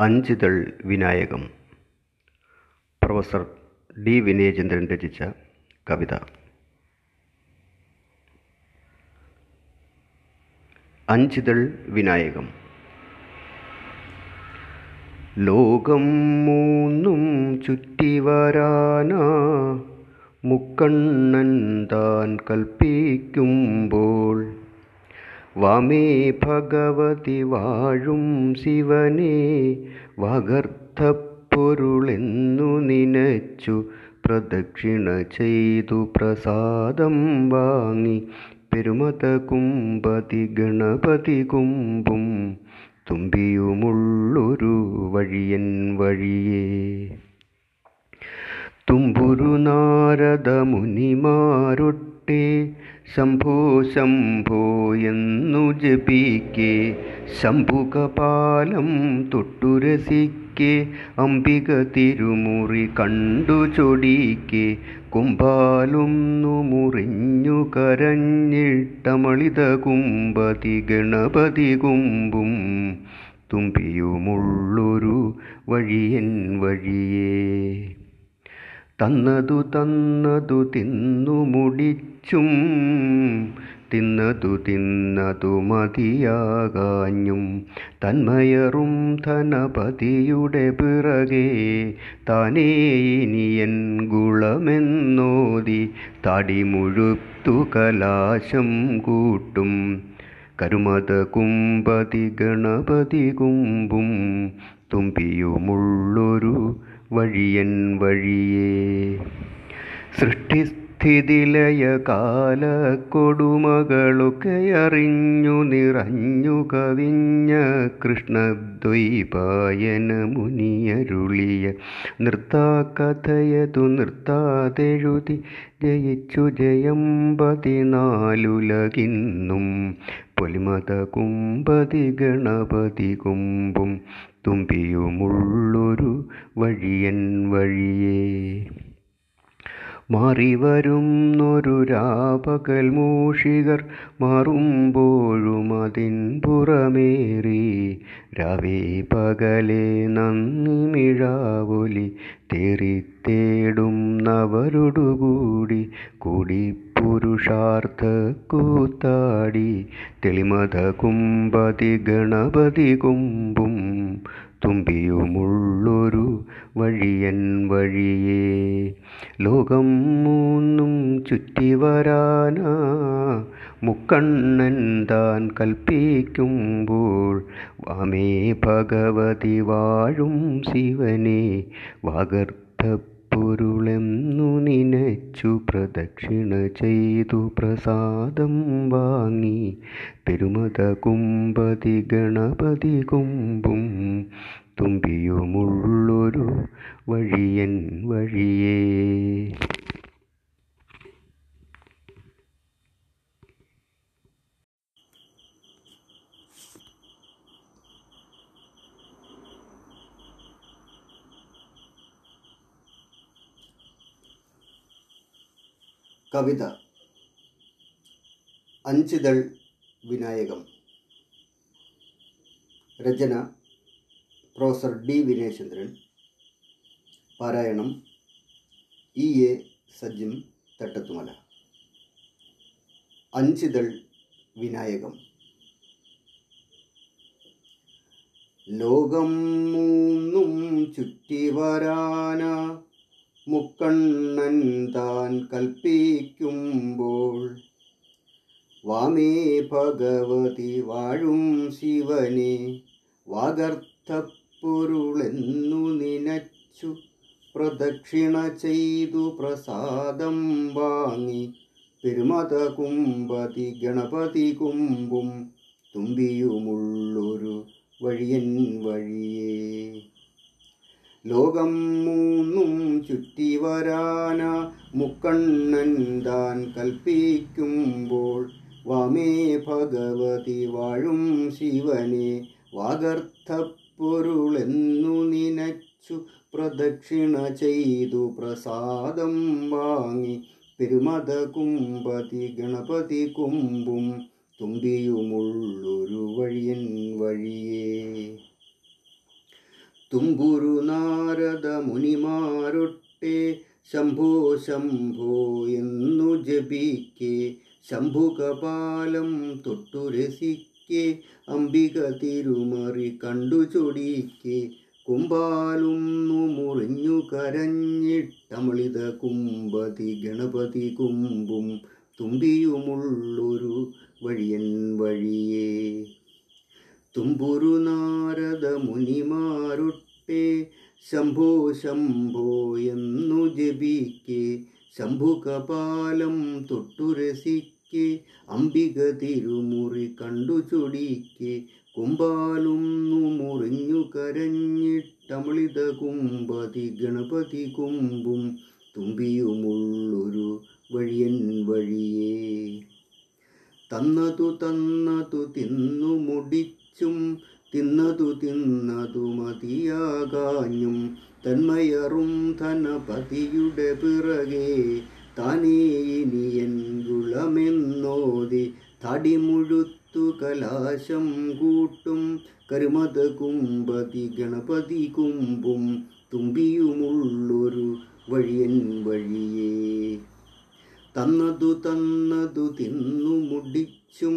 അഞ്ചിതൾ വിനായകം. Professor D Vinayachandran രചിച്ച കവിത. അഞ്ചിതൾ വിനായകം. ലോകം മൂന്നും ചുറ്റി വരാനാ. മുക്കണ്ണൻ താൻ കൽപ്പിക്കുമ്പോൾ വാമേ ഭഗവതി വാഴും ശിവനെ വകർത്തപ്പൊരുളെന്നു നിനച്ചു പ്രദക്ഷിണ ചെയ്തു പ്രസാദം വാങ്ങി. പെരുമത കുമ്പതി ഗണപതി കുമ്പും തുമ്പിയുമുള്ളൊരു വഴിയൻ വഴിയേ. തുമ്പുരു നാരദ മുനിമാരൊട്ടെ ശംഭോ ശംഭോ എന്നു ജപിക്കെ ശംഭുകപാലം തൊട്ടുരസിക്കെ അംബിക തിരുമുറി കണ്ടു ചൊടിക്കെ കുമ്പാലൊന്നു മുറിഞ്ഞു കരഞ്ഞിട്ടമളിത കുമ്പതി ഗണപതി കുമ്പും തുമ്പിയുമുള്ളൊരു വഴിയൻ വഴിയേ. തന്നതു തന്നതു തിന്നു മുടിച്ചും തിന്നതു തിന്നതു മതിയാകാഞ്ഞും. തന്മയറും ധനപതിയുടെ പിറകെ താനേ ഇനിയൻ ഗുളമെന്നോതി തടി മുഴുത്തു കലാശം കൂട്ടും. കരുമത കുമ്പതി ഗണപതി കുമ്പും തുമ്പിയുമുള്ളൊരു വഴിയൻ വഴിയേ സൃഷ്ടിസ്ഥിതിലയ കാല കൊടുമകളൊക്കെ അറിഞ്ഞു നിറഞ്ഞു കവിഞ്ഞ കൃഷ്ണദ്വൈപായന മുനിയരുളിയ നൃത്താകഥയതു നിർത്താതെഴുതി ജയിച്ചു ജയം പതിനാലുലകിന്നും പൊലിമത കുമ്പതി ഗണപതി കുമ്പും തുമ്പിയുമുള്ളൊരു വഴിയൻ വഴിയേ. മാറിവരുന്നൊരു രാപകൽ മൂഷികർ മാറുമ്പോഴും അതിൻ പുറമേറി. രാവേ പകലെ നന്ദി മിഴാവൊലി തേറിത്തേടും നവരുടുകൂടി കൂടി പുരുഷാർത്ഥ കൂത്താടി തെളിമത കുമ്പതി ഗണപതി കുമ്പും തുമ്പിയുമുള്ളൊരു വഴിയൻ വഴിയേ. ലോകം മൂന്നും ചുറ്റി വരാനാ മുക്കണ്ണൻ താൻ കൽപ്പിക്കുമ്പോൾ വാമേ ഭഗവതി വാഴും ശിവനെ. വാഗർത്ഥപ്പൊരുളെന്നു നിനച്ചു പ്രദക്ഷിണ ചെയ്തു പ്രസാദം വാങ്ങി. പെരുമത കുമ്പതി ഗണപതി കുമ്പും തുമ്പിയുമുള്ളൊരു വഴിയൻ വഴിയേ. കവിത. അഞ്ചിതൾ വിനായകം. രചന പ്രൊഫസർ ഡി വിനയചന്ദ്രൻ. പാരായണം ഇ എ സജിം തട്ടത്തുമല. അഞ്ചിതൾ വിനായകം. ലോകം മൂന്നും ചുറ്റി വരാന മുക്കണ്ണൻ താൻ കൽപ്പിക്കുമ്പോൾ വാമേ ഭഗവതി വാഴും ശിവനെ വാഗർത്ഥപ്പൊരുളെന്നു നിനച്ചു പ്രദക്ഷിണ ചെയ്തു പ്രസാദം വാങ്ങി. പെരുമത കുമ്പതി ഗണപതി കുമ്പും തുമ്പിയുമുള്ളൊരു വഴിയൻ വഴിയേ. ലോകം മൂന്നും ചുറ്റി വരാന മുക്കണ്ണൻ താൻ കൽപ്പിക്കുമ്പോൾ വാമേ ഭഗവതി വാഴും ശിവനെ വാഗർത്ഥപ്പൊരുളെന്നു നിനച്ചു പ്രദക്ഷിണ ചെയ്തു പ്രസാദം വാങ്ങി പെരുമത കുമ്പതി ഗണപതി കുമ്പും തുമ്പിയുമുള്ളൊരു വഴിയൻ വഴിയേ. തുമ്പുരു നാരദ മുനിമാരൊട്ടെ ശംഭോ ശംഭോ എന്നു ജപിക്കെ ശംഭുകപാലം തൊട്ടു രസിക്കെ അംബിക തിരുമറി കണ്ടു ചൊടിക്കെ കുമ്പാലുന്നു മുറിഞ്ഞു കരഞ്ഞിട്ടമളിത കുമ്പതി ഗണപതി കുമ്പും തുമ്പിയുമുള്ളൊരു വഴിയൻ വഴിയേ. തുമ്പുരു നാരദ മുനിമാരുട്ടെ ശംഭോ ശംഭോ എന്നു ജപിക്കെ. ശംഭുകപാലം തൊട്ടു രസിക്കെ. അംബിക തിരുമുറി കണ്ടു ചൊടിക്കെ. കുമ്പാലുന്നു മുറിഞ്ഞു കരഞ്ഞിട്ടമളിത കുമ്പതി ഗണപതി കുമ്പും തുമ്പിയുമുള്ളൊരു വഴിയൻ വഴിയേ തന്നതു തന്നതു തിന്നു മുടിച്ചും തിന്നതു തിന്നതു മതിയാകാഞ്ഞും തന്മയറും ധനപതിയുടെ പിറകെ തനേനി എൻകുളമെന്നോതി തടിമുഴുത്തു കലാശം കൂട്ടും കരുമത കുമ്പതി ഗണപതി കുമ്പും തുമ്പിയുമുള്ളൊരു വഴിയൻ വഴിയേ. തന്നതു തന്നതു തിന്നു മുടിച്ചും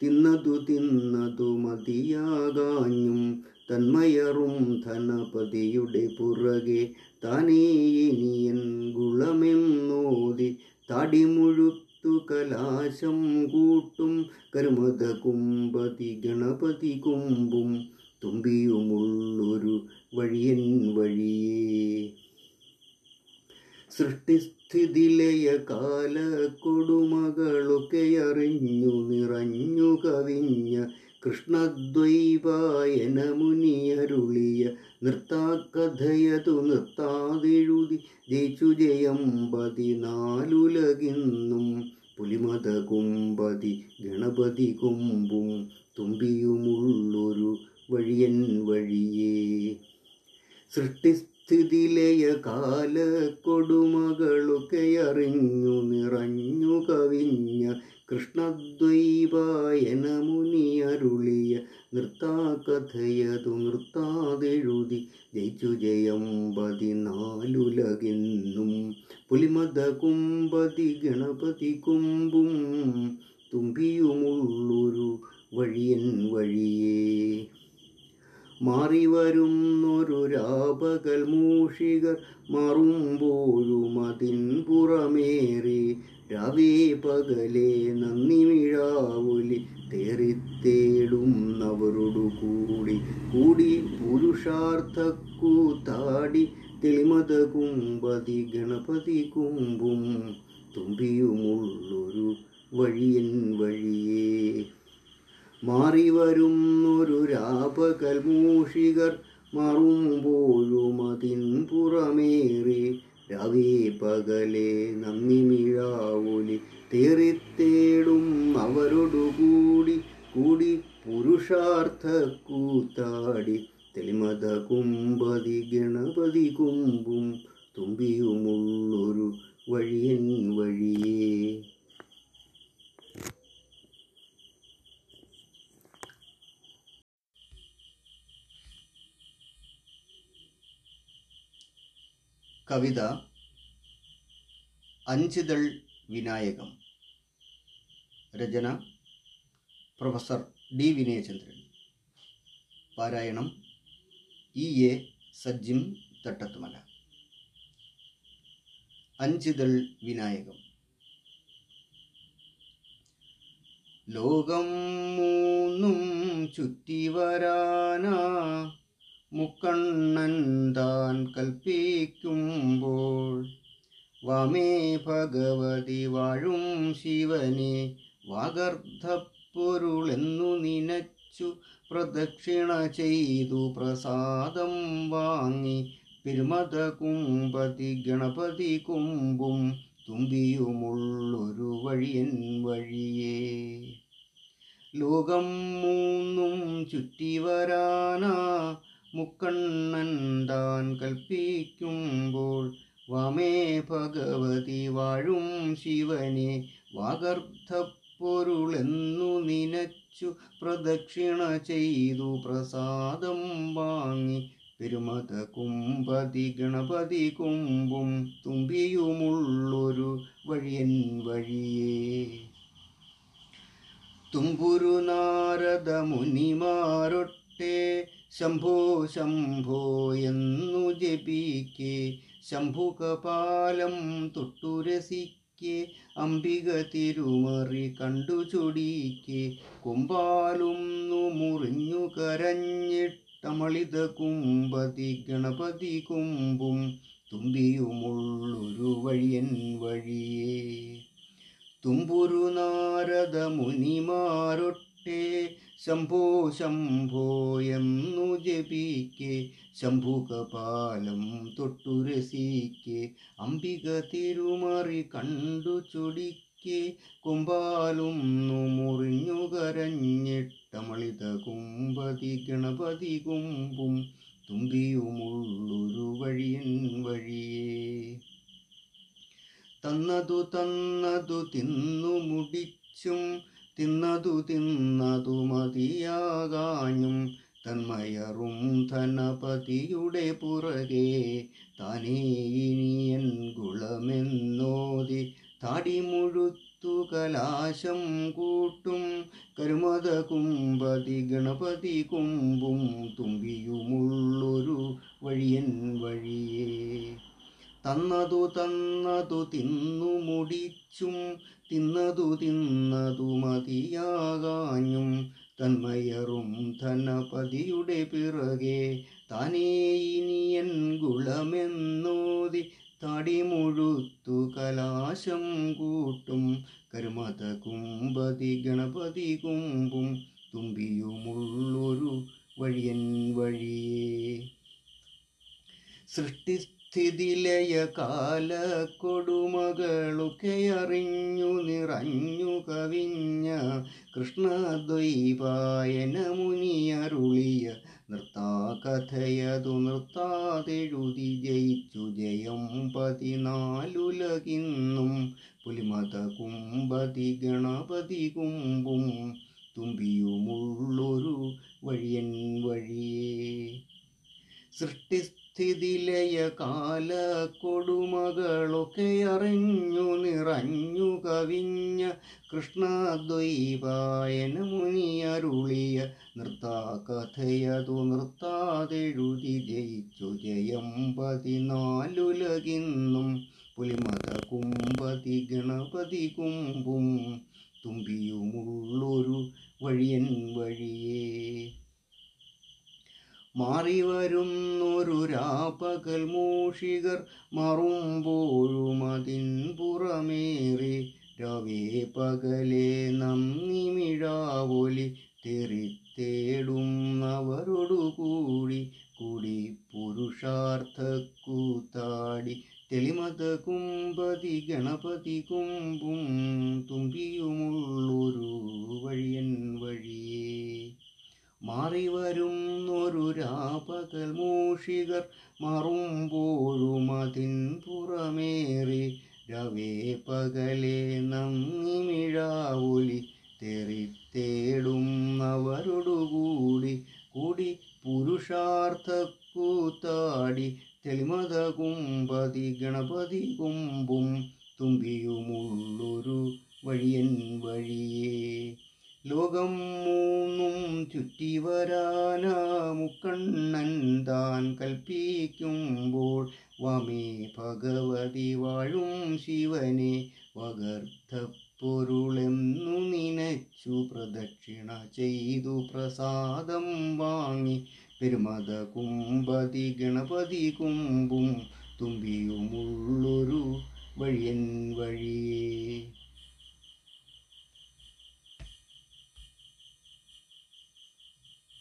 തിന്നതു തിന്നതു മതിയാകാഞ്ഞും തന്മയറും ധനപതിയുടെ പുറകെ താനേ ഇനിയൻ ഗുളമെന്നോതി തടിമുഴുത്തു കലാശം കൂട്ടും കരുമത കുമ്പതി ഗണപതി കുമ്പും തുമ്പിയുമുള്ളൊരു വഴിയൻ വഴിയേ സൃഷ്ടിസ്ഥിതിലയ കാല കൊടുമകളൊക്കെ അറിഞ്ഞു നിറഞ്ഞു കവിഞ്ഞ കൃഷ്ണദ്വൈവായന മുനിയരുളിയ നൃത്താക്കഥയതു നൃത്താതെഴുതി ജയിച്ചു ജയം പതിനാലുലകിന്നും പുലിമത കുമ്പതി ഗണപതി കുമ്പും തുമ്പിയുമുള്ളൊരു വഴിയൻ വഴിയേ. സൃഷ്ടിസ്ഥിതിലയ കാല കൊടുമകളൊക്കെ അറിഞ്ഞു നിറഞ്ഞു കവിഞ്ഞ കൃഷ്ണദ്വൈവായന മുനിയരുളിയ നൃത്താകഥയതു നൃത്താതെഴുതി ജയിച്ചു ജയം പതിനാലുലകിന്നും പുലിമത കുമ്പതി ഗണപതി കുമ്പും തുമ്പിയുമുള്ളൊരു വഴിയൻ വഴിയേ. മാറി വരുന്നൊരു രാപകൽ മൂഷികർ മാറുമ്പോഴും പുറമേറി രവി പകലെ നന്ദിമിഴാവൊലി തേറിത്തേടും അവരോടു കൂടി കൂടി പുരുഷാർത്ഥക്കൂത്താടി തെളിമത കുമ്പതി ഗണപതി കുമ്പും തുമ്പിയുമുള്ളൊരു വഴിയൻ വഴിയേ. മാറി വരുന്നൊരു രാപകൽ തുമ്പിയുമുള്ളൊരു വഴിയൻ വഴിയേ. കവിത അഞ്ചിതൾ വിനായകം. രചന പ്രൊഫസർ ഡി വിനയചന്ദ്രൻ. പാരായണം ഇ എ സജ്ജിം തട്ടത്തുമല. അഞ്ചിതൾ വിനായകം. ലോകം മൂന്നും ചുറ്റി വരാനാ മുക്കണ്ണൻ താൻ കൽപ്പിക്കുമ്പോൾ വാമേ ഭഗവതി വാഴും ശിവനെ വാഗർദ്ധപ്പൊരുളെന്നു നിനച്ചു പ്രദക്ഷിണ ചെയ്തു പ്രസാദം വാങ്ങി പെരുമത കുമ്പതി ഗണപതി കുമ്പും തുമ്പിയുമുള്ളൊരു വഴിയൻ വഴിയേ. ലോകം മൂന്നും ചുറ്റി വരാനാ മുക്കണ്ണൻ താൻ കൽപ്പിക്കുമ്പോൾ വാമേ ഭഗവതി വാഴും ശിവനെ. വാഗർദ്ധപ്പൊരുളെന്നു നിനച്ചു പ്രദക്ഷിണ ചെയ്തു പ്രസാദം വാങ്ങി പെരുമത കുംപതി ഗണപതി കുമ്പും തുമ്പിയുമുള്ളൊരു വഴിയൻ വഴിയേ. തുമ്പുരു നാരദ മുനിമാരൊട്ടെ ശംഭോ ശംഭോ എന്നു ജപിക്കെ ശംഭുകപാലം തൊട്ടുരസിക്കെ അംബിക തിരുമറി കണ്ടു ചൊടിക്കെ കൊമ്പാലും മുറിഞ്ഞു കരഞ്ഞിട്ടമളിത കുമ്പതി ഗണപതി കുമ്പും തുമ്പിയുമുള്ളൊരു വഴിയൻ വഴിയേ. തുമ്പുരു നാരദ മുനിമാരൊട്ടെ ശംഭോ ശംഭോ എന്നു ജപിക്കെ ശംഭുകപാലം തൊട്ടുരസിക്കെ അംബിക തിരുമറി കണ്ടു ചൊടിക്കെ. കൊമ്പാലും മുറിഞ്ഞു കരഞ്ഞിട്ടമളിത കുമ്പതി ഗണപതി കുമ്പും തുമ്പിയുമുള്ളൊരു വഴിയൻ വഴിയേ. തന്നതു തന്നതു തിന്നു മുടിച്ചും തിന്നതു തിന്നതു മതിയാകാഞ്ഞും തന്മയറും ധനപതിയുടെ പുറകെ താനേ ഇനിയൻ ഗുളമെന്നോതി താടി മുഴുത്തു കലാശം കൂട്ടും കരുമത കുമ്പതി ഗണപതി കുമ്പും തുമ്പിയുമുള്ളൊരു വഴിയൻ വഴിയേ. തന്നതു തന്നതു തിന്നു മുടിച്ചും തിന്നതു തിന്നതു മതിയാകാഞ്ഞും തന്മയറും ധനപതിയുടെ പിറകെ. താനേ ഇനിയൻ ഗുളമെന്നോതി തടി മുഴുത്തു കലാശം കൂട്ടും കരുമത കുമ്പതി ഗണപതി കുമ്പും തുമ്പിയുമുള്ളൊരു വഴിയൻ വഴിയേ. സൃഷ്ടി സ്ഥിതിലയ കാല കൊടുമകളൊക്കെ അറിഞ്ഞു നിറഞ്ഞു കവിഞ്ഞ കൃഷ്ണദ്വൈപായന മുനിയരുളിയ നൃത്താകഥയതു നൃത്താതെഴുതി ജയിച്ചു ജയം പതിനാലുലകിന്നും പുലിമത കുമ്പതി ഗണപതി കുമ്പും തുമ്പിയുമുള്ളൊരു വഴിയൻ വഴിയേ. സൃഷ്ടിസ്ഥിതിലയ കാല കൊടുമകളൊക്കെ അറിഞ്ഞു നിറഞ്ഞു കവിഞ്ഞ കൃഷ്ണദ്വൈപായന മുനിയരുളിയ നൃത്താകഥയതു നൃത്താതെഴുതി ജയിച്ചു ജയം പതിനാലുലകിന്നും പുലിമത കുമ്പതി ഗണപതി കുമ്പും തുമ്പിയുമുള്ളൊരു വഴിയൻ വഴിയേ. മാറി വരുന്നൊരു രാപ്പകൽ മൂഷികർ മറുമ്പോഴും അതിൻ പുറമേറി. രവേ പകലെ നന്ദിമിഴാവൊലി തെറിത്തേടുന്നവരോടു കൂടി കൂടി പുരുഷാർത്ഥ തെളിമത കുമ്പതി ഗണപതി കുമ്പും തുമ്പിയുമുള്ളൊരു വഴിയൻ വഴിയേ. മാറി വരുന്നൊരു രാപകൽ മൂഷികർ മറുമ്പോഴും അതിൻ പുറമേറി രവേ പകലെ നന്ദിമിഴാവൊലി തെറിത്തേടുന്നവരോടുകൂടി കൂടി പുരുഷാർത്ഥ കൂത്താടി തെളിമത കുമ്പതി ഗണപതി കുമ്പും തുമ്പിയുമുള്ളൊരു വഴിയൻ വഴിയേ. ലോകം മൂന്നും ചുറ്റി വരാനാ മുക്കണ്ണൻ താൻ കൽപ്പിക്കുമ്പോൾ വമേ ഭഗവതി വാഴും ശിവനെ വകർദ്ധപ്പൊരുളെന്നു നിനച്ചു പ്രദക്ഷിണ ചെയ്തു പ്രസാദം വാങ്ങി പെരുമത കുമ്പതി ഗണപതി കുമ്പും തുമ്പിയുമുള്ളൊരു വഴിയൻ വഴി